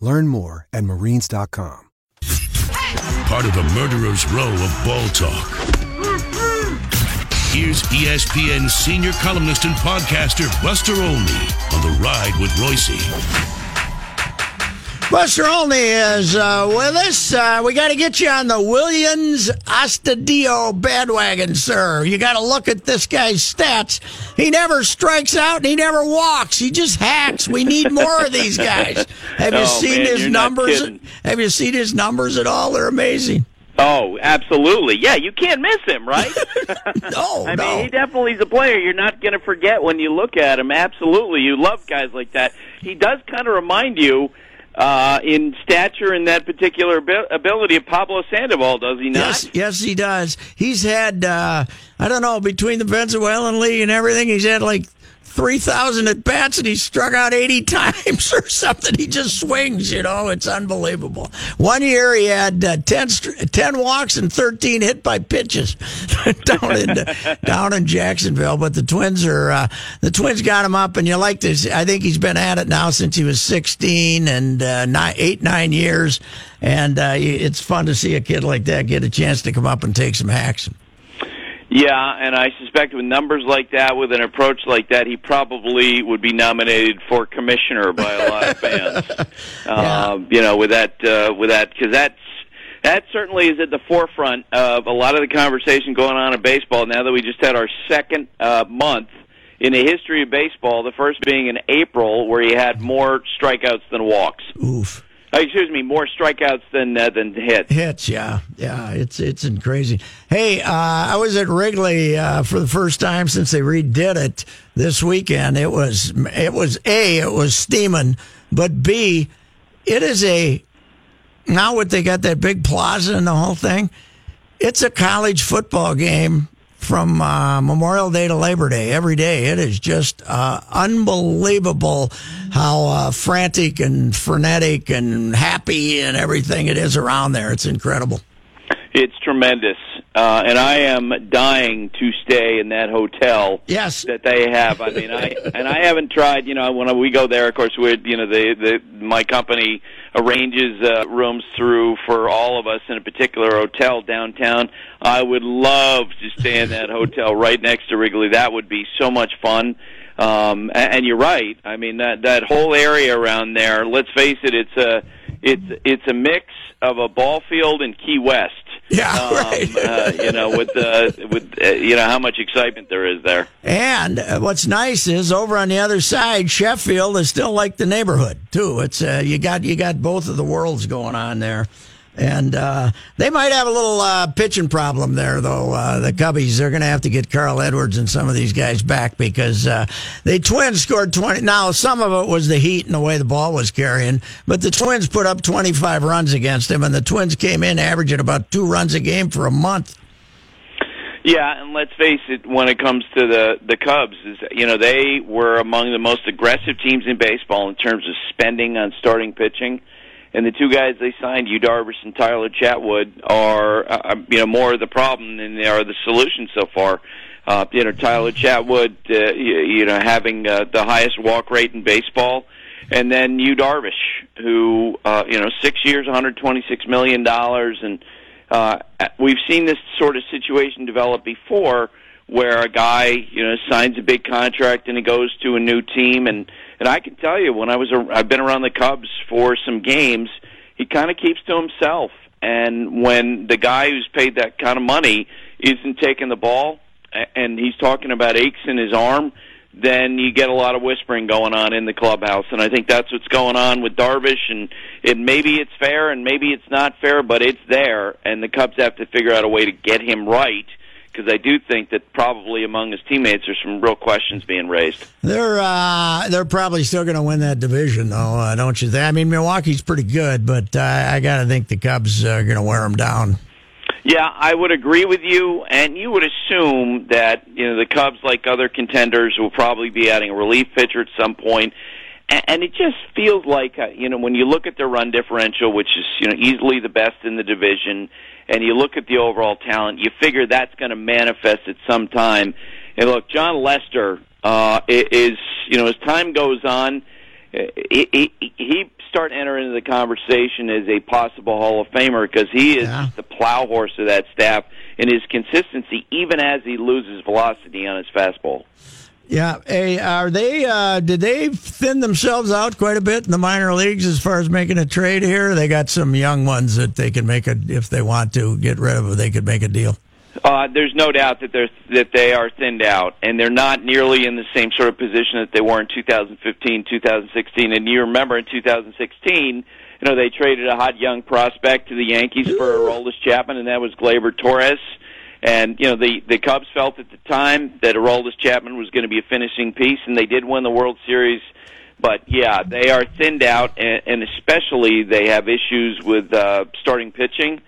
Learn more at marines.com. Part of the murderer's row of ball talk. Here's ESPN senior columnist and podcaster Buster Olney on the ride with Royce. Buster Olney is uh, with us. Uh, we got to get you on the Willians Astudillo bandwagon, sir. You got to look at this guy's stats. He never strikes out and he never walks. He just hacks. We need more of these guys. Have you Oh, seen man, his numbers? Have you seen his numbers at all? They're amazing. Oh, absolutely. Yeah, you can't miss him, right? No, I no. mean, he definitely is a player you're not going to forget when you look at him. Absolutely. You love guys like that. He does kind of remind you uh, in stature and that particular ability of Pablo Sandoval, does he not? Yes, yes, he does. He's had, uh, I don't know, between the Venezuelan League and everything, he's had like 3,000 at bats and he struck out 80 times or something. He just swings, you know. It's unbelievable. One year he had uh, 10, 10 walks and 13 hit by pitches down in down in Jacksonville. But the Twins are, uh, the Twins got him up and you like this. I think he's been at it now since he was 16 and uh, nine, eight, nine years. And uh, it's fun to see a kid like that get a chance to come up and take some hacks. Yeah, and I suspect with numbers like that, with an approach like that, he probably would be nominated for commissioner by a lot of fans. uh, you know, with that, uh, with that, because that's that certainly is at the forefront of a lot of the conversation going on in baseball. Now that we just had our second uh, month in the history of baseball, the first being in April, where he had more strikeouts than walks. Oof. Uh, excuse me, more strikeouts than uh, than hits. Hits, yeah, yeah, it's it's crazy. Hey, uh, I was at Wrigley uh, for the first time since they redid it this weekend. It was it was a it was steaming, but b it is a now what they got that big plaza and the whole thing. It's a college football game from uh, Memorial Day to Labor Day every day. It is just uh, unbelievable how uh, frantic and frenetic and happy and everything it is around there. It's incredible. It's tremendous, uh, and I am dying to stay in that hotel. Yes. that they have. I mean, I and I haven't tried. You know, when we go there, of course, we you know the the my company arranges uh, rooms through for all of us in a particular hotel downtown. I would love to stay in that hotel right next to Wrigley. That would be so much fun. Um, and, and you're right. I mean that that whole area around there. Let's face it. It's a it's it's a mix of a ball field and Key West. Yeah, um, right. uh, you know, with uh, with uh, you know how much excitement there is there. And uh, what's nice is over on the other side, Sheffield is still like the neighborhood too. It's uh, you got you got both of the worlds going on there. And uh, they might have a little uh, pitching problem there, though. Uh, the Cubbies, they're going to have to get Carl Edwards and some of these guys back because uh, the Twins scored 20. Now, some of it was the heat and the way the ball was carrying, but the Twins put up 25 runs against them, and the Twins came in averaging about two runs a game for a month. Yeah, and let's face it, when it comes to the the Cubs, is you know they were among the most aggressive teams in baseball in terms of spending on starting pitching, and the two guys they signed, Yu Darvish and Tyler Chatwood, are uh, you know more of the problem than they are the solution so far. Uh, you know Tyler Chatwood, uh, you, you know having uh, the highest walk rate in baseball, and then Yu Darvish, who uh, you know six years, 126 million dollars, and uh, we've seen this sort of situation develop before, where a guy you know signs a big contract and he goes to a new team, and and I can tell you when I was a, I've been around the Cubs for some games, he kind of keeps to himself. And when the guy who's paid that kind of money isn't taking the ball, and he's talking about aches in his arm, then you get a lot of whispering going on in the clubhouse. And I think that's what's going on with Darvish. And it maybe it's fair, and maybe it's not fair, but it's there. And the Cubs have to figure out a way to get him right because I do think that probably among his teammates there's some real questions being raised. They're uh, they're probably still going to win that division, though, uh, don't you think? I mean, Milwaukee's pretty good, but uh, I got to think the Cubs are going to wear them down. Yeah, I would agree with you, and you would assume that you know the Cubs, like other contenders, will probably be adding a relief pitcher at some point. And it just feels like uh, you know when you look at their run differential, which is you know easily the best in the division, and you look at the overall talent, you figure that's going to manifest at some time. And look, Jon Lester uh, is, you know, as time goes on, he, he, he start entering into the conversation as a possible Hall of Famer because he is yeah. the plow horse of that staff in his consistency, even as he loses velocity on his fastball. Yeah, hey, are they? Uh, did they thin themselves out quite a bit in the minor leagues as far as making a trade here? They got some young ones that they can make a if they want to get rid of. They could make a deal. Uh, there's no doubt that they're that they are thinned out, and they're not nearly in the same sort of position that they were in 2015, 2016. And you remember in 2016, you know they traded a hot young prospect to the Yankees for Aroldis Chapman, and that was Gleyber Torres. And you know the the Cubs felt at the time that Aroldis Chapman was going to be a finishing piece, and they did win the World Series. But yeah, they are thinned out, and, and especially they have issues with uh, starting pitching,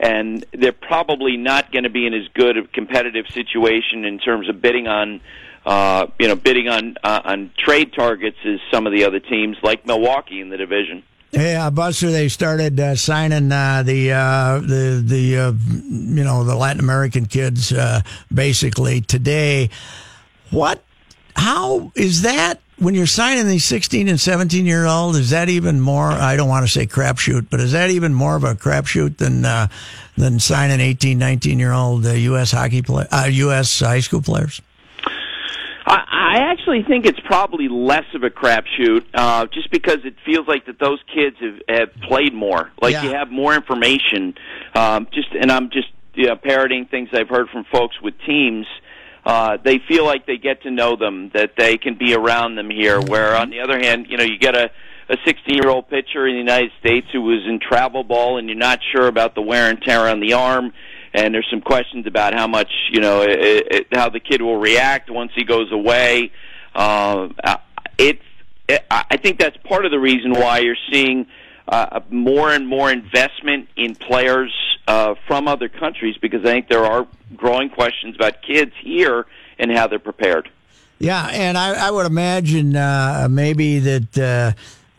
and they're probably not going to be in as good a competitive situation in terms of bidding on. Uh, you know, bidding on uh, on trade targets as some of the other teams, like Milwaukee in the division. Hey, uh, Buster, they started uh, signing uh, the uh, the the uh, you know the Latin American kids uh, basically today. What? How is that? When you're signing these 16 and 17 year old, is that even more? I don't want to say crapshoot, but is that even more of a crapshoot than than signing 18, 19 year old U.S. hockey play, U.S. high school players? I, I actually think it's probably less of a crapshoot, uh, just because it feels like that those kids have, have played more. Like yeah. you have more information. Um, just and I'm just you know, parroting things I've heard from folks with teams. Uh, they feel like they get to know them, that they can be around them here. Where on the other hand, you know, you get a a 16 year old pitcher in the United States who was in travel ball, and you're not sure about the wear and tear on the arm and there's some questions about how much you know it, it, how the kid will react once he goes away. Uh, it's it, I think that's part of the reason why you're seeing uh, more and more investment in players uh, from other countries because I think there are growing questions about kids here and how they're prepared. Yeah, and I, I would imagine uh, maybe that uh,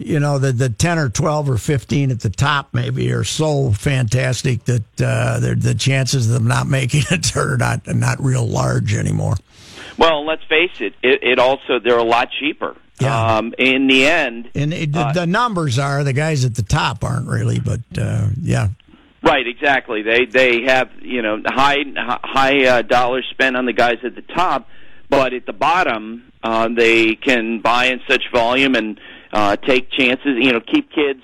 you know the the ten or twelve or fifteen at the top maybe are so fantastic that uh, the chances of them not making it are not not real large anymore. Well, let's face it. It, it also they're a lot cheaper. Yeah. Um, in the end, and it, uh, the numbers are the guys at the top aren't really, but uh, yeah. Right, exactly. They they have you know high high uh, dollars spent on the guys at the top, but at the bottom uh, they can buy in such volume and uh, take chances. You know, keep kids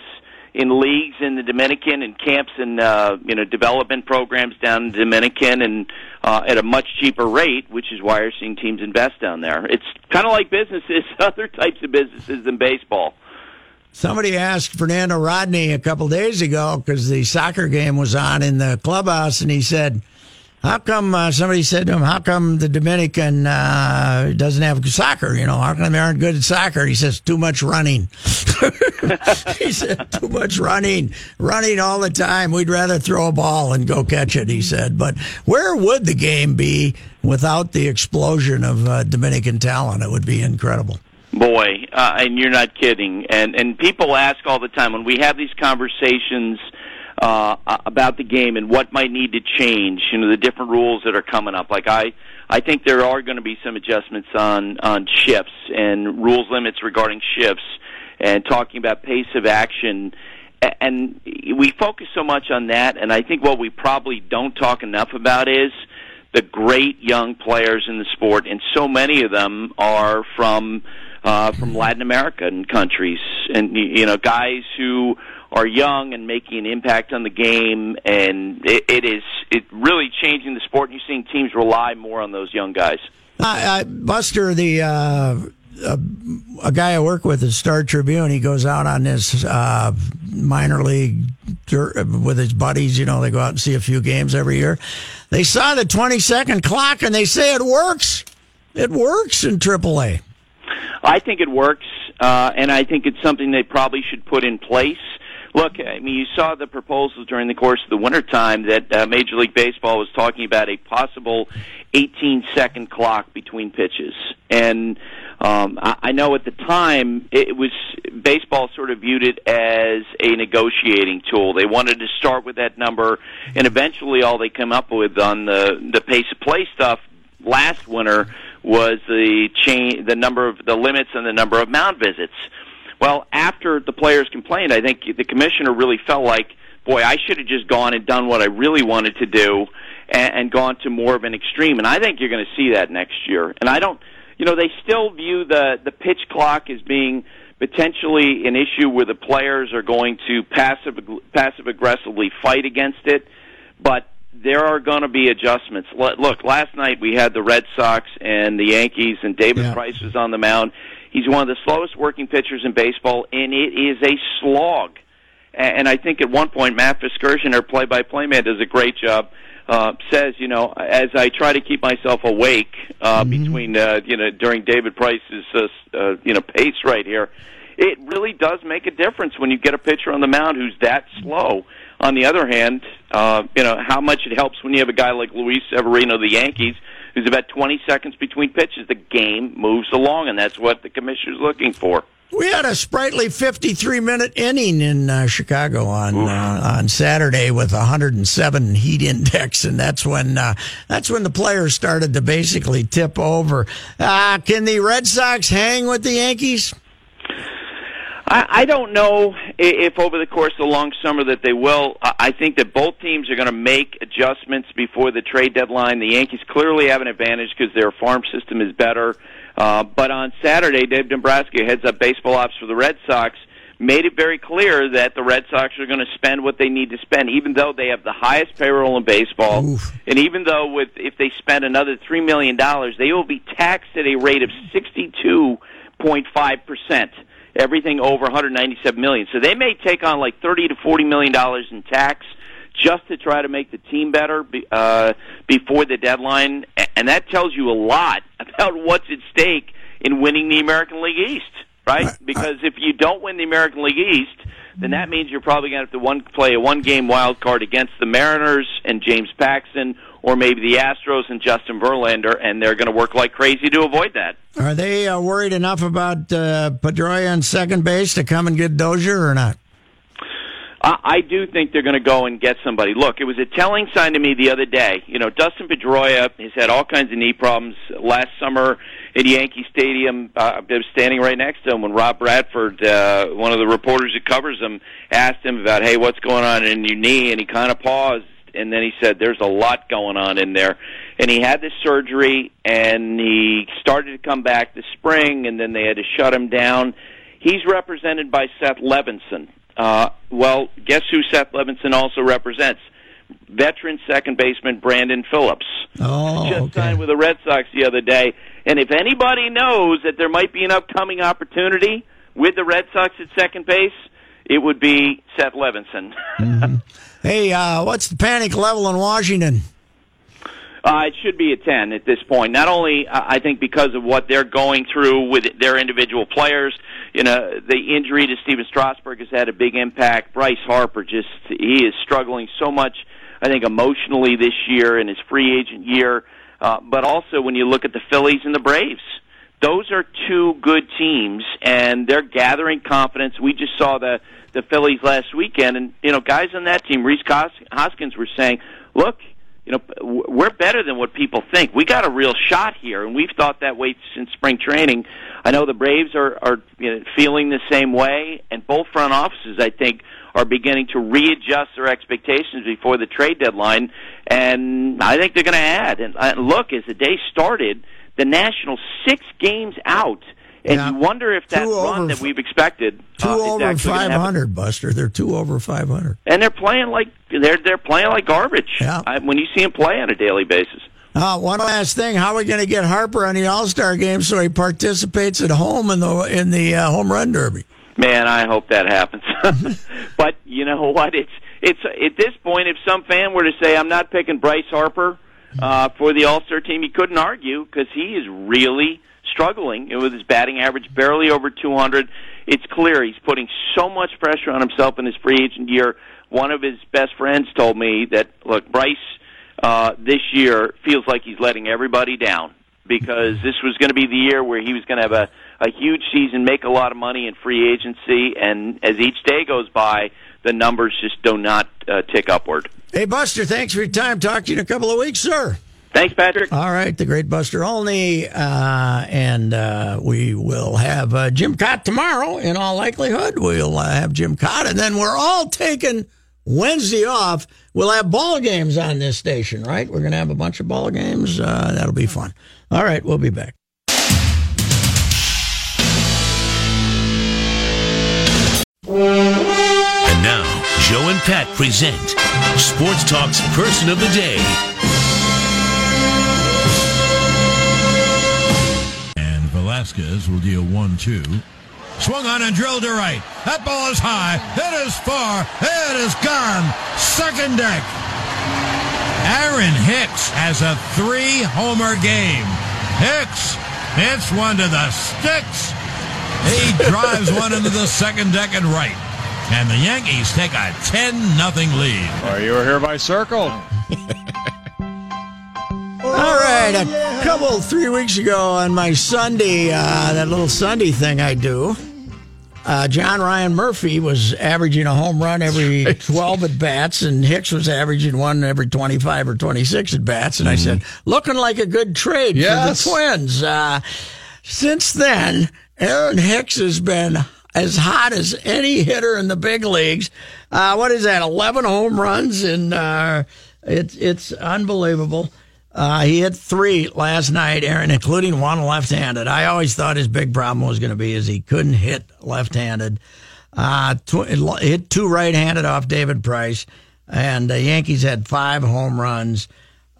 in leagues in the Dominican and camps and uh, you know development programs down in the Dominican and uh, at a much cheaper rate, which is why you're seeing teams invest down there. It's kind of like businesses, other types of businesses than baseball. Somebody asked Fernando Rodney a couple days ago because the soccer game was on in the clubhouse, and he said how come uh, somebody said to him, "How come the Dominican uh, doesn't have soccer? You know, how come they aren't good at soccer?" He says, "Too much running." he said, "Too much running, running all the time. We'd rather throw a ball and go catch it." He said, "But where would the game be without the explosion of uh, Dominican talent? It would be incredible." Boy, uh, and you're not kidding. And and people ask all the time when we have these conversations uh, about the game and what might need to change. You know, the different rules that are coming up. Like I, I think there are going to be some adjustments on on shifts and rules limits regarding shifts, and talking about pace of action. And we focus so much on that, and I think what we probably don't talk enough about is the great young players in the sport, and so many of them are from uh, from Latin American countries, and you know, guys who are young and making an impact on the game, and it, it is it really changing the sport. And you're seeing teams rely more on those young guys. Uh, Buster, the uh, a, a, guy I work with at Star Tribune, he goes out on this uh, minor league with his buddies. You know, they go out and see a few games every year. They saw the 20 second clock and they say it works. It works in AAA. I think it works, uh, and I think it's something they probably should put in place. Look, I mean, you saw the proposals during the course of the wintertime that uh, Major League Baseball was talking about a possible 18 second clock between pitches. And um, I, I know at the time it was baseball sort of viewed it as a negotiating tool. They wanted to start with that number, and eventually all they come up with on the the pace of play stuff last winter was the chain, the number of the limits and the number of mound visits. Well, after the players complained, I think the commissioner really felt like, boy, I should have just gone and done what I really wanted to do and, and gone to more of an extreme. And I think you're going to see that next year. And I don't, you know, they still view the the pitch clock as being potentially an issue where the players are going to passive passive aggressively fight against it, but there are going to be adjustments. Look, last night we had the Red Sox and the Yankees, and David yeah. Price was on the mound. He's one of the slowest working pitchers in baseball, and it is a slog. And I think at one point, Matt Vasgersian, our play-by-play man, does a great job. Uh, says, you know, as I try to keep myself awake uh, mm-hmm. between, uh, you know, during David Price's, uh, uh, you know, pace right here, it really does make a difference when you get a pitcher on the mound who's that slow. On the other hand, uh, you know how much it helps when you have a guy like Luis Severino, the Yankees, who's about 20 seconds between pitches. The game moves along, and that's what the commissioner's looking for. We had a sprightly 53 minute inning in uh, Chicago on uh, on Saturday with 107 heat index, and that's when uh, that's when the players started to basically tip over. Uh, can the Red Sox hang with the Yankees? I, I don't know if over the course of the long summer that they will. I think that both teams are going to make adjustments before the trade deadline. The Yankees clearly have an advantage because their farm system is better. Uh, but on Saturday, Dave Dombrowski, heads up baseball ops for the Red Sox, made it very clear that the Red Sox are going to spend what they need to spend, even though they have the highest payroll in baseball, Oof. and even though with if they spend another three million dollars, they will be taxed at a rate of sixty-two point five percent everything over 197 million. So they may take on like 30 to 40 million dollars in tax just to try to make the team better uh, before the deadline, and that tells you a lot about what's at stake in winning the American League East, right? Because if you don't win the American League East, then that means you're probably going to have to one play a one game wild card against the Mariners and James Paxton or maybe the Astros and Justin Verlander, and they're going to work like crazy to avoid that. Are they uh, worried enough about uh, Pedroia on second base to come and get Dozier or not? I do think they're going to go and get somebody. Look, it was a telling sign to me the other day. You know, Dustin Pedroia has had all kinds of knee problems. Last summer at Yankee Stadium, uh, I was standing right next to him when Rob Bradford, uh, one of the reporters who covers him, asked him about, "Hey, what's going on in your knee?" And he kind of paused and then he said there's a lot going on in there and he had this surgery and he started to come back this spring and then they had to shut him down he's represented by Seth Levinson uh well guess who Seth Levinson also represents veteran second baseman Brandon Phillips oh, just okay. signed with the Red Sox the other day and if anybody knows that there might be an upcoming opportunity with the Red Sox at second base it would be Seth Levinson. mm-hmm. Hey, uh, what's the panic level in Washington? Uh, it should be a 10 at this point. Not only, uh, I think, because of what they're going through with their individual players. You know, the injury to Stephen Strasburg has had a big impact. Bryce Harper just, he is struggling so much, I think, emotionally this year in his free agent year. Uh, but also when you look at the Phillies and the Braves, those are two good teams, and they're gathering confidence. We just saw the the Phillies last weekend, and you know, guys on that team, Rhys Hoskins, were saying, "Look, you know, we're better than what people think. We got a real shot here, and we've thought that way since spring training." I know the Braves are are you know, feeling the same way, and both front offices, I think, are beginning to readjust their expectations before the trade deadline, and I think they're going to add. And look, as the day started, the Nationals six games out And Yeah. you wonder if that Two run over- that we've expected Two uh, over five hundred, Buster. They're two over five hundred. And they're playing like they're they're playing like garbage. Yeah. I, when you see them play on a daily basis. Uh, one last thing: How are we going to get Harper on the All Star game so he participates at home in the in the uh, home run derby? Man, I hope that happens. but you know what? It's it's at this point, if some fan were to say, "I'm not picking Bryce Harper uh, for the All Star team," he couldn't argue because he is really struggling with his batting average, barely over 200. It's clear he's putting so much pressure on himself in his free agent year. One of his best friends told me that look, Bryce uh, this year feels like he's letting everybody down because this was going to be the year where he was going to have a, a huge season, make a lot of money in free agency, and as each day goes by, the numbers just do not uh, tick upward. Hey, Buster, thanks for your time. Talk to you in a couple of weeks, sir. Thanks, Patrick. All right, the great Buster Olney, uh, and uh, we will have uh, Jim Cott tomorrow. In all likelihood, we'll uh, have Jim Cott, and then we're all taking Wednesday off. We'll have ball games on this station, right? We're going to have a bunch of ball games. Uh, that'll be fun. All right, we'll be back. And now, Joe and Pat present Sports Talk's Person of the Day. Velasquez will deal 1 2. Swung on and drilled to right. That ball is high. It is far. It is gone. Second deck. Aaron Hicks has a three homer game. Hicks hits one to the sticks. He drives one into the second deck and right. And the Yankees take a 10 nothing lead. Are you here by circle? All right, a couple three weeks ago on my Sunday, uh, that little Sunday thing I do, uh, John Ryan Murphy was averaging a home run every 12 at bats, and Hicks was averaging one every 25 or 26 at bats. And I said, looking like a good trade Yes. for the Twins. Uh, since then, Aaron Hicks has been as hot as any hitter in the big leagues. Uh, what is that? 11 home runs, and uh, it's it's unbelievable. Uh, he hit three last night, Aaron, including one left-handed. I always thought his big problem was going to be is he couldn't hit left-handed. Uh, tw- hit two right-handed off David Price, and the Yankees had five home runs.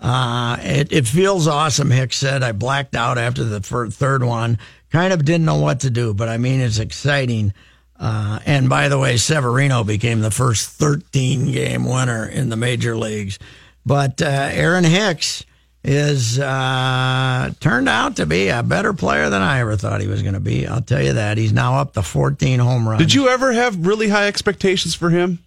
Uh, it, it feels awesome, Hicks said. I blacked out after the fir- third one. Kind of didn't know what to do, but I mean, it's exciting. Uh, and by the way, Severino became the first 13 game winner in the major leagues. But uh, Aaron Hicks is uh, turned out to be a better player than I ever thought he was going to be. I'll tell you that. He's now up to 14 home runs. Did you ever have really high expectations for him?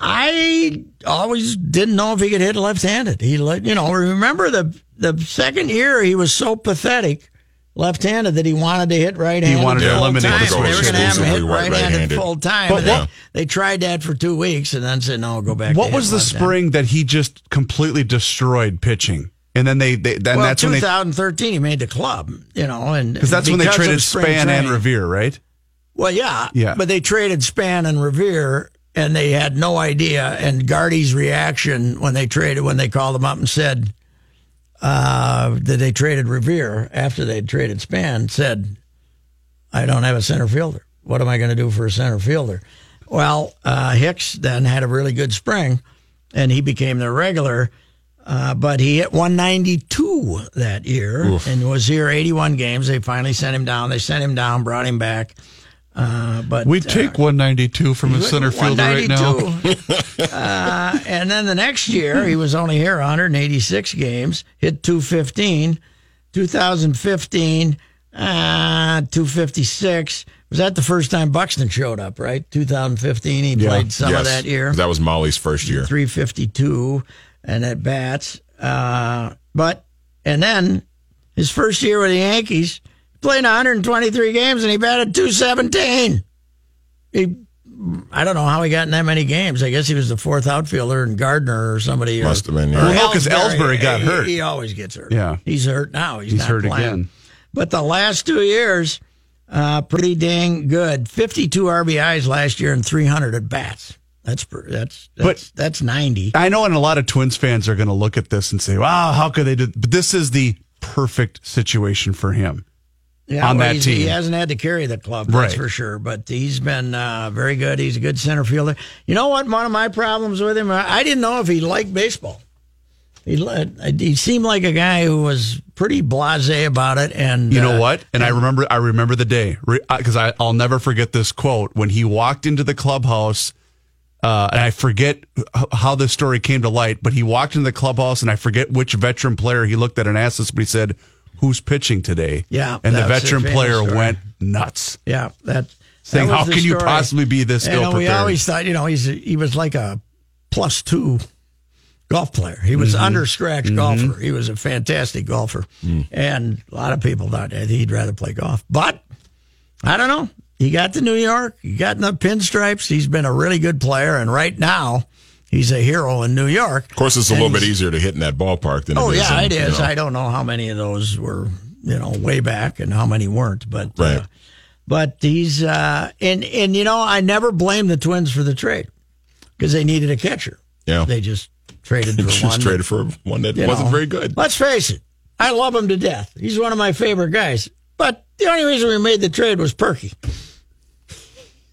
I always didn't know if he could hit left-handed. He, let you know, remember the the second year he was so pathetic left-handed that he wanted to hit right-handed. He wanted to full eliminate time. the They were going to have him hit right- right-handed right-handed. full time. But and they, they tried that for two weeks and then said no, go back. What to was the left-handed. spring that he just completely destroyed pitching? And then they, they then Well, that's when they 2013 he made the club, you know, and because that's when they traded Span and. Revere, right? Well, yeah, Yeah. But they traded Span and Revere, and they had no idea. And Gardy's reaction when they traded, when they called him up and said uh, that they traded Revere after they traded Span, said, "I don't have a center fielder. What am I going to do for a center fielder?" Well, uh, Hicks then had a really good spring, and he became the regular. Uh, but he hit 192 that year and was here 81 games. They finally sent him down. They sent him down, brought him back. Uh, but We uh, take 192 from a center fielder right now. uh, and then the next year, he was only here 186 games, hit 215. 2015, uh, 256. Was that the first time Buxton showed up, right? 2015, he played some of that year. That was Molly's first year. 352 and at bats. Uh, but, and then his first year with the Yankees, he played 123 games and he batted 217. He, I don't know how he got in that many games. I guess he was the fourth outfielder and Gardner or somebody. or- Must have been, yeah. or Well, no, 'cause Ellsbury got He- hurt. He, always gets hurt. Yeah. He's hurt now. He's, He's not hurt playing. again. But the last two years, uh, pretty dang good. 52 RBIs last year and 300 at bats. That's that's that's, that's 90. I know, and a lot of Twins fans are going to look at this and say, "Wow, how could they do?" But this is the perfect situation for him. Yeah, on well, that team. He hasn't had to carry the club, that's Right. for sure. But he's been uh, very good. He's a good center fielder. You know what? One of my problems with him, I didn't know if he liked baseball. He he seemed like a guy who was pretty blasé about it. And You know uh, what? And I remember, I remember the day because I'll never forget this quote when he walked into the clubhouse. Uh, and I forget how this story came to light, but he walked into the clubhouse, and I forget which veteran player he looked at and asked us, but he said, "Who's pitching today?" Yeah, and the veteran player story. went nuts. Yeah, that. Saying, "How can you possibly be this And ill we always thought, you know, he's he was like a plus two golf player. He was Mm-hmm. under scratch golfer. He was a fantastic golfer, Mm. and a lot of people thought that he'd rather play golf. But I don't know. He got to New York. He got in the pinstripes. He's been a really good player, and right now he's a hero in New York. Of course, it's a little bit easier to hit in that ballpark than Oh it is. yeah, in, it you know. I don't know how many of those were you know way back and how many weren't, but Right. Uh, but he's uh, and and you know I never blame the Twins for the trade because they needed a catcher. Yeah. They just traded for Just one. traded for one that wasn't know. very good. Let's face it, I love him to death. He's one of my favorite guys. But the only reason we made the trade was Perky.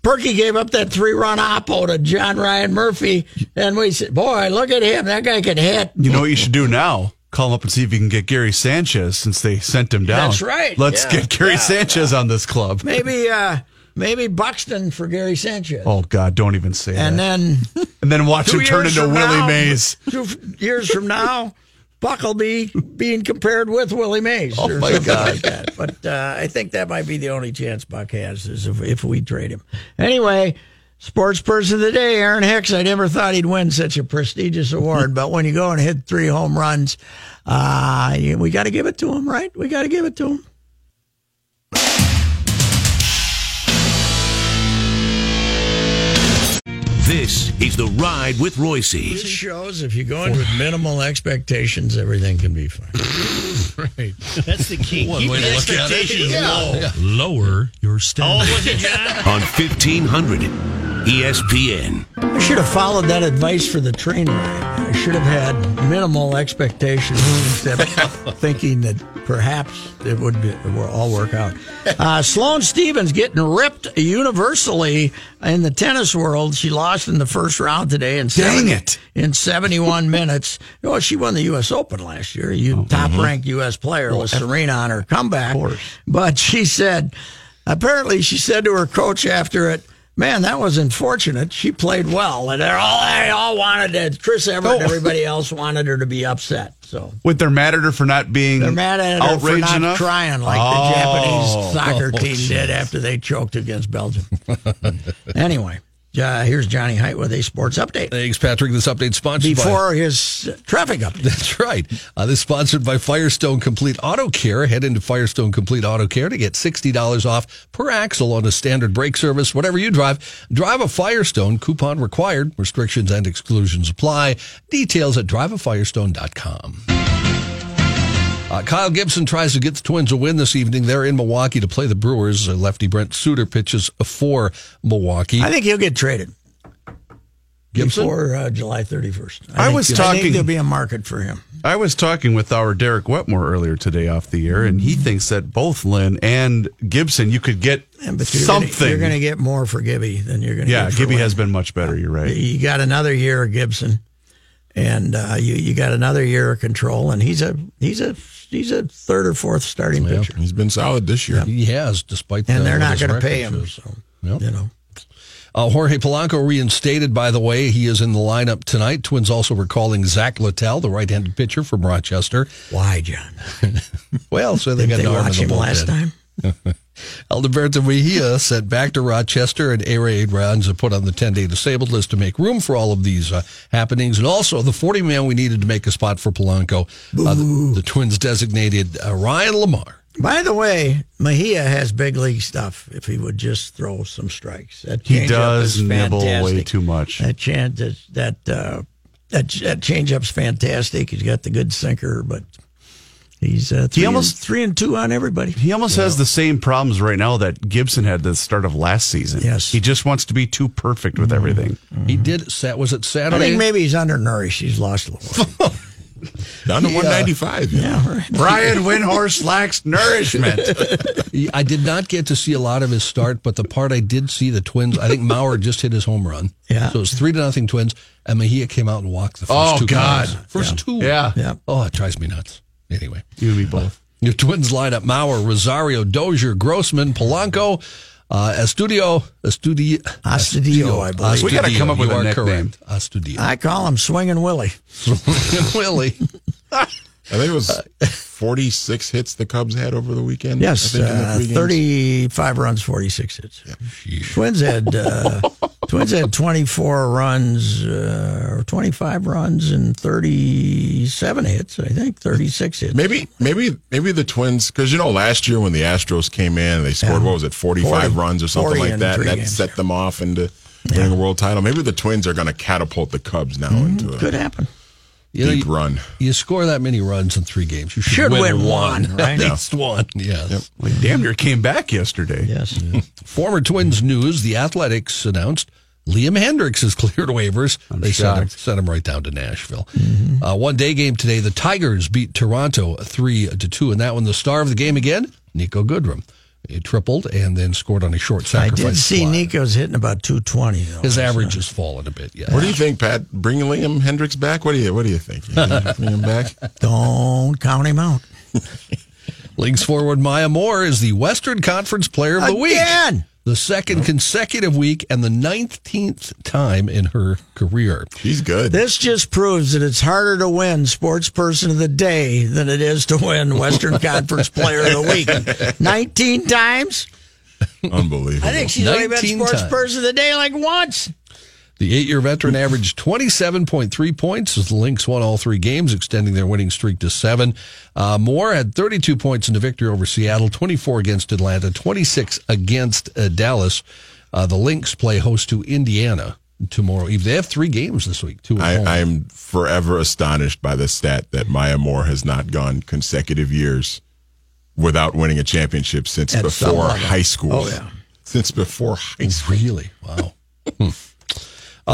Perky gave up that three-run oppo to John Ryan Murphy, and we said, "Boy, look at him! That guy can hit." You know what you should do now? Call him up and see if you can get Gary Sanchez since they sent him down. That's right. Let's Yeah. get Gary Yeah. Sanchez on this club. Maybe, uh, maybe Buxton for Gary Sanchez. Oh God, don't even say and that. then and then watch him turn into Willie now- Mays. Two f- years from now, Buck will be being compared with Willie Mays Oh, or my God. like that. But uh, I think that might be the only chance Buck has is if, if we trade him. Anyway, sports person of the day, Aaron Hicks. I never thought he'd win such a prestigious award, but when you go and hit three home runs, uh, we got to give it to him, right? We got to give it to him. This is The Ride with Royce. This shows if you go in with minimal expectations, everything can be fine. Right. That's the key. One Keep way the to look at it. expectations Yeah. low. Lower your standards. Oh, was it, John? on E 1500 ESPN. I should have followed that advice for the train ride. I should have had minimal expectations instead of thinking that perhaps it would, be, it would all work out. Uh, Sloane Stevens getting ripped universally in the tennis world. She lost in the first round today. In Dang it. In 71 minutes. Oh, she won the U.S. Open last year. You top ranked U.S. player with Serena on her comeback. But she said, apparently, she said to her coach after it, Man, that was unfortunate. She played well, and they all they all wanted it. Chris Evert and oh. everybody else wanted her to be upset. So with they're mad at her for not being they're mad at her for not enough? crying like Oh. the Japanese soccer oh, team did after they choked against Belgium. anyway, uh, here's Johnny Height with a sports update Thanks, Patrick. This update sponsored by. before his uh, traffic update. That's right. Uh, this is sponsored by Firestone Complete Auto Care. Head into Firestone Complete Auto Care to get $60 off per axle on a standard brake service. Whatever you drive, drive a Firestone. Coupon required. Restrictions and exclusions apply. Details at driveafirestone.com. Uh, Kyle Gibson tries to get the Twins a win this evening. They're in Milwaukee to play the Brewers. Uh, lefty Brent Suter pitches for Milwaukee. I think he'll get traded Gibson? before uh, July 31st. I think- was I talking- think there'll be a market for him. I was talking with our Derek Wetmore earlier today off the air, and he thinks that both Lynn and Gibson, you could get And but you're something. Gonna, you're going to get more for Gibby than you're going to yeah, get for Gibby Lynn. has been much better. You're right. You got another year of Gibson, and uh, you you got another year of control, and he's a he's a he's a third or fourth starting pitcher, He's been solid this year. He has, despite and the, they're not going to pay him. shows. So Yep. you know, Uh, Jorge Polanco reinstated, by the way. He is in the lineup tonight. Twins also recalling Zach Littell, the right-handed pitcher from Rochester. why, John? Well, so they Didn't got they an arm watch in him last time? Alberto Mejia sent back to Rochester, and Ray rounds are put on the 10-day disabled list to make room for all of these uh, happenings. And also, the 40 man we needed to make a spot for Polanco, uh, the, the Twins designated uh, Ryan LaMarre. By the way, Mejia has big league stuff. If he would just throw some strikes, that He does nibble way too much. That chance that that uh, that that changeup's fantastic. He's got the good sinker, but he's uh, three, almost- and, three and two on everybody. He almost has the same problems right now that Gibson had the start of last season. Yes. He just wants to be too perfect with everything. He did, sat, was it Saturday? I think maybe he's undernourished. He's lost a little. weight. Down to He, uh, 195. you know. Yeah, right. Brian Windhorst lacks nourishment. I did not get to see a lot of his start, but the part I did see, the Twins, I think Mauer just hit his home run. Yeah. So it was three to nothing Twins, and Mejia came out and walked the first Oh, two. God. guys. First two. Yeah. Yeah. Oh, it drives me nuts. Anyway. You and me both. Your Twins lineup: Mauer, Rosario, Dozier, Grossman, Polanco, uh, Estudio, Estudio, Astudio, I believe. We gotta come up with You a nickname. Correct. Astudio. I call him Swinging Willie. Swinging Willie. I think it was 46 hits the Cubs had over the weekend. Yes, I think in the uh, 35 runs, 46 hits. Twins had uh, Twins had 24 runs uh, or 25 runs and 37 hits. I think 36 hits. Maybe, maybe, maybe the Twins, because you know, last year when the Astros came in, they scored Yeah. what was it, forty-five 40 runs or something like that. That games. set them off into winning a world title. Maybe the Twins are going to catapult the Cubs now into a Could happen. You know, deep you, run. you score that many runs in three games, you should, Should win, win one, one, right? At least one. Yes. We damn near came back yesterday. Yes. Former Twins news: The Athletics announced Liam Hendriks has cleared waivers. they sent him, sent him right down to Nashville. Uh, one day game today. The Tigers beat Toronto three to two, and that one the star of the game again, Niko Goodrum. He tripled and then scored on a short sacrifice. I did see fly. Niko's hitting about 220. His average has fallen a bit. Yeah. What do you think, Pat? Bring Liam Hendriks back? What do you What do you think? You Bring him back? Don't count him out. Lynx forward Maya Moore is the Western Conference Player of the Week. Again. The second consecutive week and the 19th time in her career. She's good. This just proves that it's harder to win Sports Person of the Day than it is to win Western Conference Player of the Week. 19 times? Unbelievable. I think she's only been 19 Sports times. Person of the Day like once. The eight year veteran averaged 27.3 points as the Lynx won all three games, extending their winning streak to seven. Uh, Moore had 32 points in the victory over Seattle, 24 against Atlanta, 26 against uh, Dallas. Uh, the Lynx play host to Indiana tomorrow eve. They have three games this week, two. I, I'm forever astonished by the stat that Maya Moore has not gone consecutive years without winning a championship since At before high school. Oh, yeah. Since before high school. really? Wow.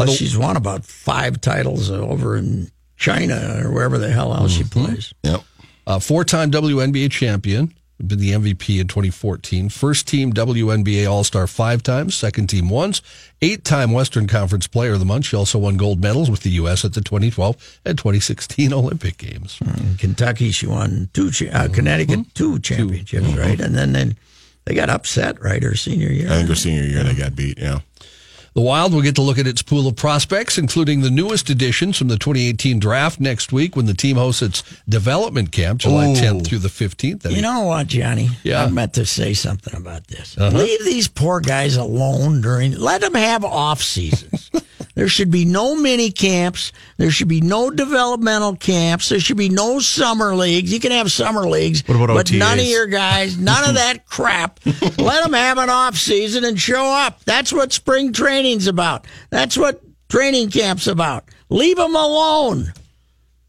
Well, she's won about five titles over in China or wherever the hell else she plays. Yep. Uh, Four time WNBA champion, been the MVP in 2014. First team WNBA All Star five times, second team once. Eight time Western Conference Player of the Month. She also won gold medals with the U.S. at the 2012 and 2016 Olympic Games. In Kentucky, she won two, cha- uh, Connecticut, two championships, right? And then they, they got upset, right, her senior year. I think her senior year they got beat. Yeah. The Wild will get to look at its pool of prospects, including the newest additions from the 2018 draft next week when the team hosts its development camp, July Ooh. 10th through the 15th. You know what, Johnny? Yeah. I meant to say something about this. Uh-huh. Leave these poor guys alone during. Let them have off seasons. there should be no mini camps. There should be no developmental camps. There should be no summer leagues. You can have summer leagues, What about but none of your guys, none of that crap. Let them have an off season and show up. That's what spring training's about. That's what training camp's about. Leave them alone.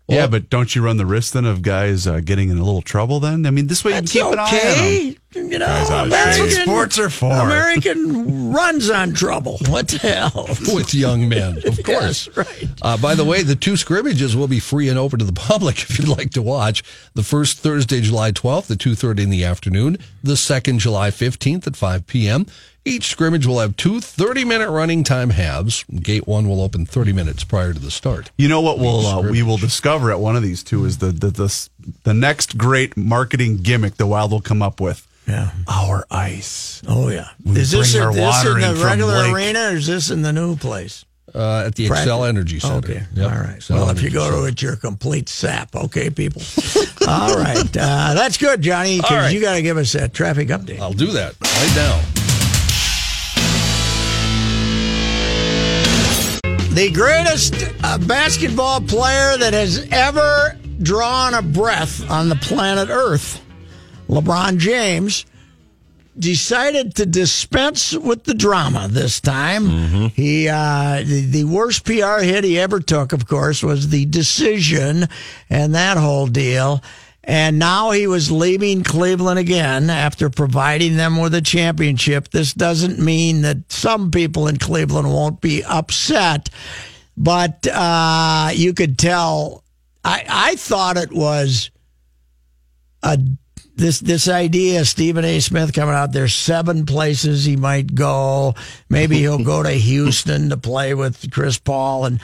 yeah, but don't you run the risk then of guys uh, getting in a little trouble then? I mean, this way you can keep an eye on them. Okay. You know, Guys American, shape. Sports are for. American runs on trouble. What the hell? with young men, of course. Yes, right. Uh, by the way, the two scrimmages will be free and open to the public if you'd like to watch. The first Thursday, July 12th at 2.30 in the afternoon. The second, July 15th at 5 p.m. Each scrimmage will have two 30-minute running time halves. Gate one will open 30 minutes prior to the start. You know what we'll uh, we will discover at one of these two is the the the, the next great marketing gimmick the Wild will come up with. Yeah. Our ice. Oh yeah. We is this, our this in the regular Lake. arena or is this in the new place? Uh, at the Practice. Xcel Energy Center. Okay. Yep. All right. Excel well, if you go Center. to it, you're a complete sap. Okay, people. All right. Uh, that's good, Johnny, because right. you got to give us that traffic update. I'll do that right now. The greatest uh, basketball player that has ever drawn a breath on the planet Earth, LeBron James, decided to dispense with the drama this time. He uh, the, the worst PR hit he ever took, of course, was the decision and that whole deal. And now he was leaving Cleveland again after providing them with a championship. This doesn't mean that some people in Cleveland won't be upset, but uh, you could tell I I thought it was a this this idea Stephen A. Smith coming out. There's seven places he might go. Maybe he'll go to Houston to play with Chris Paul, and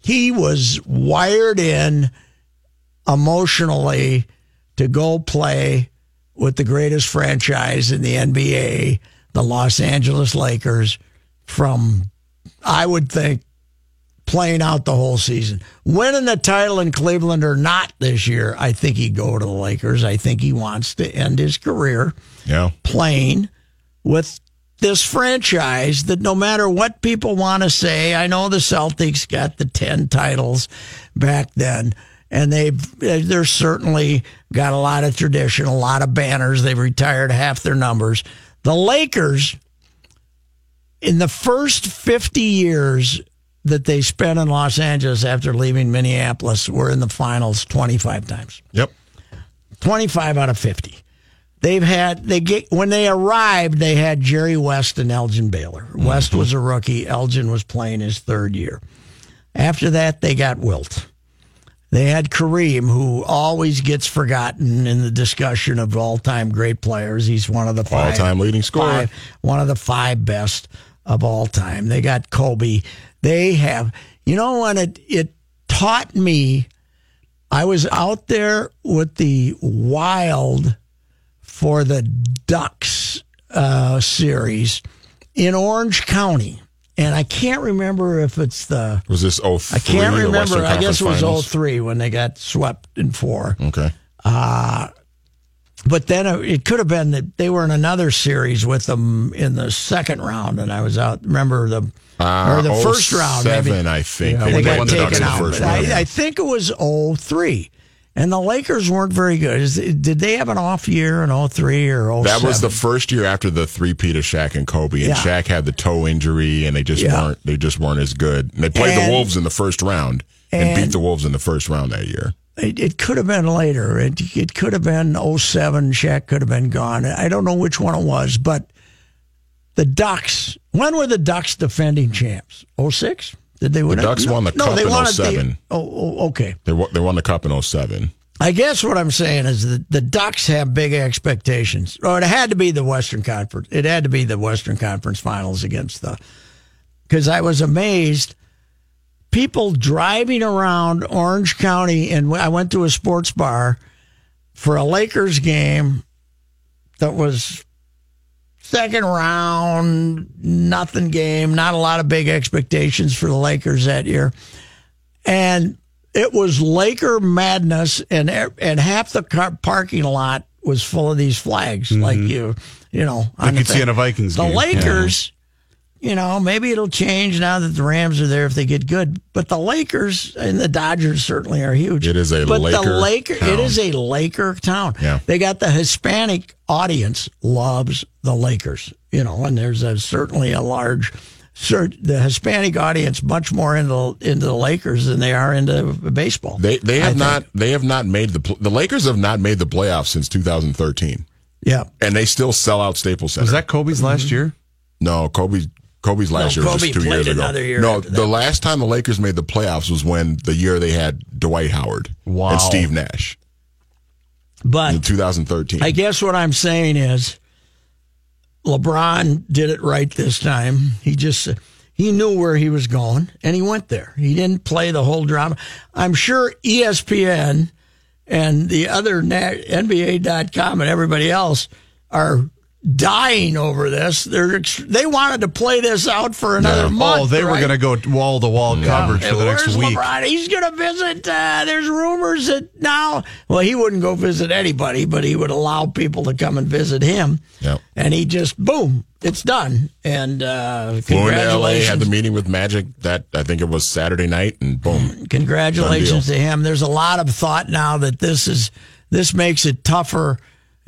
he was wired in emotionally to go play with the greatest franchise in the NBA, the Los Angeles Lakers, from I would think playing out the whole season. Winning the title in Cleveland or not this year, I think he'd go to the Lakers. I think he wants to end his career Yeah. playing with this franchise that no matter what people want to say, I know the Celtics got the 10 titles back then and they've they're certainly got a lot of tradition, a lot of banners. They've retired half their numbers. The Lakers in the first 50 years that they spent in Los Angeles after leaving Minneapolis were in the finals 25 times. Yep. 25 out of 50. They've had they get when they arrived, they had Jerry West and Elgin Baylor. Mm-hmm. West was a rookie, Elgin was playing his third year. After that, they got Wilt. They had Kareem, who always gets forgotten in the discussion of all-time great players. He's one of the five, All-time leading scorer. five- one of the five best of all time. They got Kobe. They have, you know, when it it taught me. I was out there with the Wild for the Ducks uh, series in Orange County, and I can't remember if it's the. Was this 03? I can't remember. I guess it was Conference 03 when they got swept in four. Finals? Okay. But then it could have been that they were in another series with them in the second round, and I was out. Remember the Uh, or the first round? maybe. I think. Yeah, they they got the taken out. first round. I, I think it was 03. And the Lakers weren't very good. Is, did they have an off year in 03 or 07? That was the first year after the three-peat of Shaq and Kobe, and Yeah. Shaq had the toe injury, and they just Yeah. weren't they just weren't as good. And they played And- the Wolves in the first round and, and- beat the Wolves in the first round that year. It, it could have been later. It, it could have been 07. Shaq could have been gone. I don't know which one it was, but the Ducks. When were the Ducks defending champs? 06? Did they win The it? Ducks won the no, cup in won 07. The, oh, oh, okay. They won, they won the cup in 07. I guess what I'm saying is that the Ducks have big expectations. Or it had to be the Western Conference. It had to be the Western Conference Finals against the. Because I was amazed. People driving around Orange County, and I went to a sports bar for a Lakers game that was second round, nothing game, not a lot of big expectations for the Lakers that year. And it was Laker madness, and and half the car parking lot was full of these flags, like you, you know, Mm-hmm. On the you'd see thing. in a Vikings The game. Lakers, you know, maybe it'll change now that the Rams are there if they get good. But the Lakers and the Dodgers certainly are huge. It is a but Laker the Laker, it town. is a Laker town. Yeah. they got the Hispanic audience loves the Lakers, you know, and there's a, certainly a large. The Hispanic audience much more into into the Lakers than they are into baseball. They they have not they have not made the the Lakers have not made the playoffs since 2013, Yeah, and they still sell out Staples Center. Was that Kobe's last mm-hmm. year? No, Kobe. Kobe's last No, year was Kobe just two years ago. year no, the last time the Lakers made the playoffs was when the year they had Dwight Howard Wow. and Steve Nash but in 2013. I guess what I'm saying is LeBron did it right this time. He just he knew where he was going and he went there. He didn't play the whole drama. I'm sure ESPN and the other NBA.com and everybody else are dying over this. They're they wanted to play this out for another Yeah. month. oh, they were going to go wall to wall coverage for the Hey, next week. LeBron? He's going to visit. Uh, there's rumors that now, well, he wouldn't go visit anybody, but he would allow people to come and visit him. Yep. And he just, boom, it's done. And uh, Flew into LA, congratulations. had the meeting with Magic that I think it was Saturday night, and boom. congratulations to him. There's a lot of thought now that this is this makes it tougher.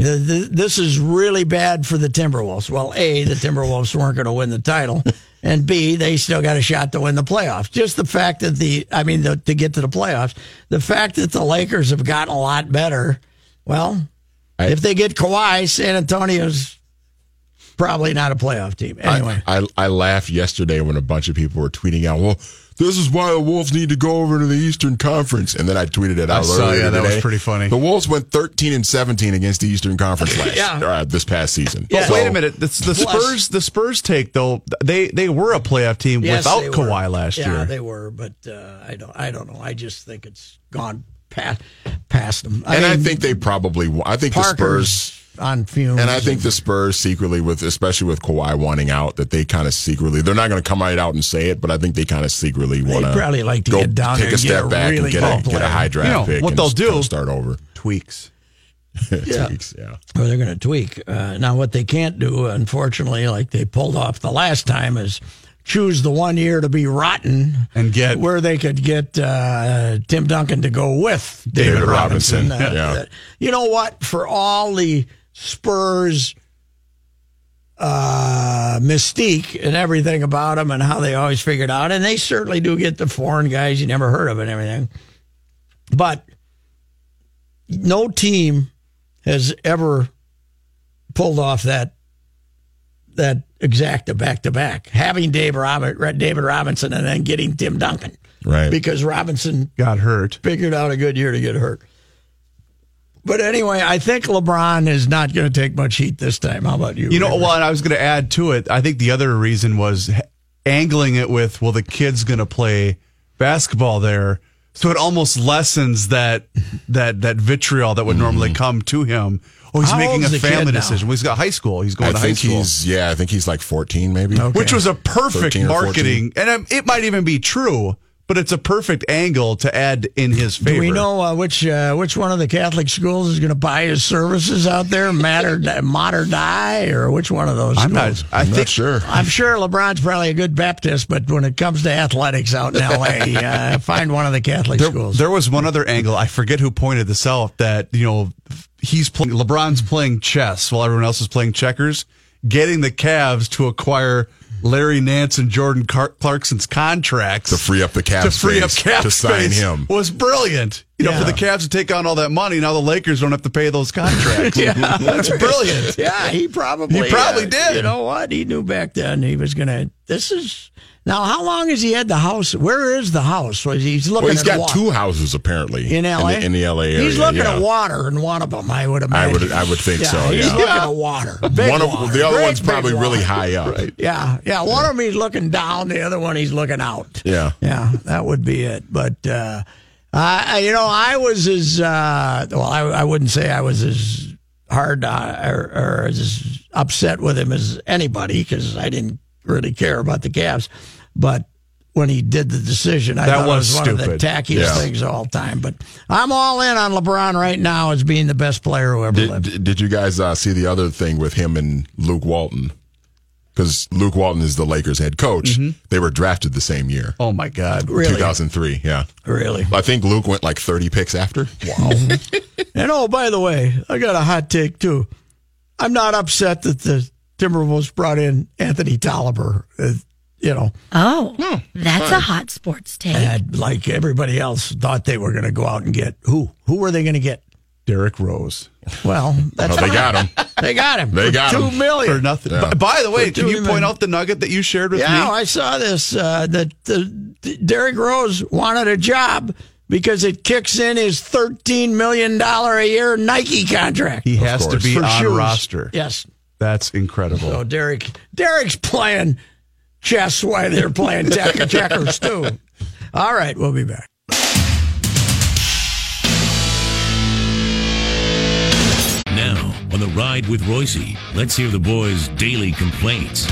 Th- This is really bad for the Timberwolves. Well, A, the Timberwolves weren't going to win the title, and B, they still got a shot to win the playoffs. Just the fact that the, I mean, the, to get to the playoffs, the fact that the Lakers have gotten a lot better. Well, I- if they get Kawhi, San Antonio's probably not a playoff team. Anyway, I, I I laughed yesterday when a bunch of people were tweeting out, well, this is why the Wolves need to go over to the Eastern Conference. And then I tweeted it out I saw, earlier yeah, that was pretty funny. The Wolves went 13 and 17 against the Eastern Conference last Yeah. uh, this past season. Yeah. So- Wait a minute. It's the Spurs. The Spurs take though. They they were a playoff team Yes, without they were. Kawhi last yeah, year. they were, but uh, I don't. I don't know. I just think it's gone past past them. And I think they probably. I think the Spurs. On fumes. And I think the Spurs secretly, with especially with Kawhi wanting out, that they kind of secretly they're not going to come right out and say it, but I think they kind of secretly want to probably like to go get down take there a and get step a back really and get good a, get a high draft You know, pick. what and they'll just do- kinda start over. Tweaks. yeah. Tweaks, yeah. or they're going to tweak. Uh, now, what they can't do, unfortunately, like they pulled off the last time, is choose the one year to be rotten And get- where they could get uh, Tim Duncan to go with David, David Robinson. Robinson, Uh, yeah. uh, you know what? For all the Spurs uh, mystique and everything about them and how they always figured out, and they certainly do get the foreign guys you never heard of and everything, but no team has ever pulled off that that exacta back to back, having Dave Robin, David Robinson and then getting Tim Duncan, Right. because Robinson Got hurt. figured out a good year to get hurt. But anyway, I think LeBron is not going to take much heat this time. How about you? You know, River? well, and I was going to add to it. I think the other reason was angling it with, well, the kid's going to play basketball there, so it almost lessens that that that vitriol that would normally come to him. Oh, he's How making a old's the kid family decision. Well, he's got high school. He's going I to high school. he's yeah. I think he's like 14, maybe. Okay. which was a perfect 13 or 14. marketing, and um, it might even be true, but it's a perfect angle to add in his favor. Do we know uh, which uh, which one of the Catholic schools is going to buy his services out there, Mater Mater Dei, or which one of those? I'm schools? not. I I'm think not sure. I'm sure LeBron's probably a good Baptist, but when it comes to athletics out in L.A., uh, find one of the Catholic there, schools. there was one other angle. I forget who pointed this out. That you know, he's playing. LeBron's playing chess while everyone else is playing checkers, getting the Cavs to acquire Larry Nance and Jordan Clarkson's contracts To free up the cap to free up space cap to sign space him. was brilliant. You know, Yeah. for the Cavs to take on all that money, now the Lakers don't have to pay those contracts. yeah. That's brilliant. Yeah, he probably He probably uh, did. You know what? He knew back then he was gonna. This is now. How long has he had the house? Where is the house? Was he's looking Well, he's got water. two houses apparently in L.A. In the, in the LA area. He's looking yeah. at water in one of them. I would imagine. would- I would think so, He's yeah. looking at water. Big One of water. the other one's probably really high up. Yeah, yeah. One of them he's looking down. The other one he's looking out. Yeah. Yeah, that would be it. But uh, I, you know, I was as uh, well. I, I wouldn't say I was as hard uh, or, or as upset with him as anybody because I didn't really care about the Cavs. But when he did the decision, I That thought was it was one of the tackiest Yeah. things of all time. But I'm all in on LeBron right now as being the best player who ever Did, lived. did- you guys uh, see the other thing with him and Luke Walton? Because Luke Walton is the Lakers head coach. They were drafted the same year, Oh my God. Really? 2003. Yeah, Really? I think Luke went like 30 picks after. Wow. And oh, by the way, I got a hot take too. I'm not upset that the Timberwolves brought in Anthony Tolliver. You know, Oh, that's a hot sports take. and like everybody else thought they were going to go out and get who? Who were they going to get? Derrick Rose Well, that's Oh, they got him. They got him. They for got two him. million. for nothing. Yeah. By, by the way, For can you point out the nugget that you shared with Yeah, me? Yeah, I saw this. Uh, that the, the Derrick Rose wanted a job because it kicks in his thirteen million dollar a year Nike contract. he has to be for on shoes. roster. Yes. That's incredible. So Derek, Derrick's playing chess while they're playing check- checkers too. All right, we'll be back. Now, on the ride with Royce, let's hear the boys' daily complaints.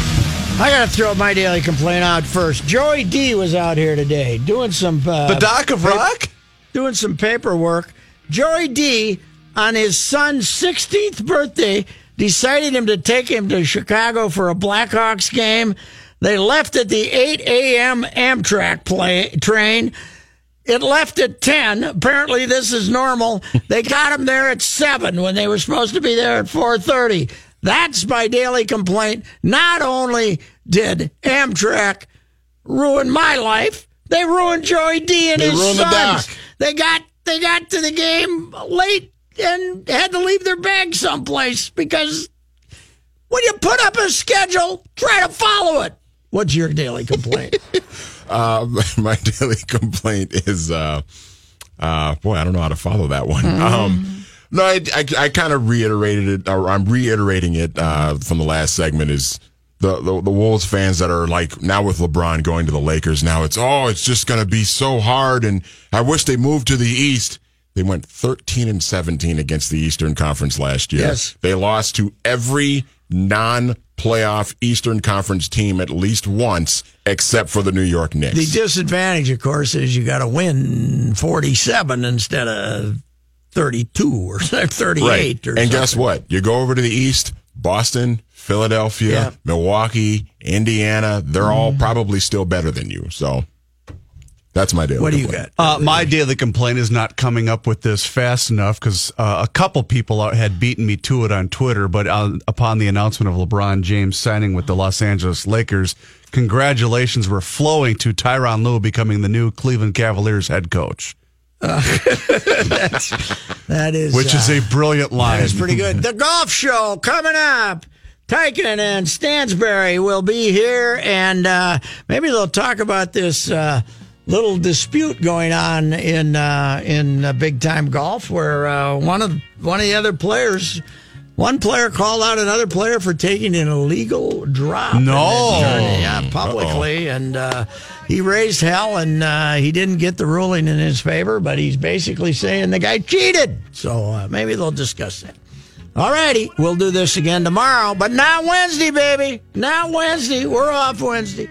I got to throw my daily complaint out first. Joey D was out here today doing some uh, the Dock of Rock? doing some paperwork. Joey D on his son's 16th birthday decided him to take him to Chicago for a Blackhawks game. They left at the 8 a.m. Amtrak play, train. It left at 10. Apparently this is normal. They got him there at 7 when they were supposed to be there at 4:30. That's my daily complaint. Not only did Amtrak ruin my life, they ruined Joey D and They his ruined the They got they got to the game late and had to leave their bag someplace because when you put up a schedule, try to follow it. What's your daily complaint? Uh, my daily complaint is, uh, uh, boy, I don't know how to follow that one. Um, no, I, I, I kind of reiterated it, or I'm reiterating it uh, from the last segment. Is the, the the Wolves fans that are like now with LeBron going to the Lakers? Now it's oh, it's just going to be so hard, and I wish they moved to the East. They went 13 and 17 against the Eastern Conference last year. Yes. They lost to every non playoff Eastern Conference team at least once, except for the New York Knicks. The disadvantage, of course, is you got to win 47 instead of 32 or 38 right. or And something. guess what? You go over to the East, Boston, Philadelphia, Yeah. Milwaukee, Indiana, they're all mm-hmm. probably still better than you. So that's my deal. What do you got? Uh, my daily complaint is not coming up with this fast enough because uh, a couple people had beaten me to it on Twitter. But uh, upon the announcement of LeBron James signing with the Los Angeles Lakers, congratulations were flowing to Tyronn Lue becoming the new Cleveland Cavaliers head coach, That is which is uh, a brilliant line. That is pretty good. The golf show coming up. Tyken and Stansberry will be here, and uh, maybe they'll talk about this uh, little dispute going on in uh, in uh, big time golf, where uh, one of one of the other players, one player called out another player for taking an illegal drop. No. tournament, yeah, publicly, and uh, he raised hell, and uh, he didn't get the ruling in his favor, but he's basically saying the guy cheated. So uh, maybe they'll discuss that. All righty, we'll do this again tomorrow, but not Wednesday, baby. Not Wednesday. We're off Wednesday.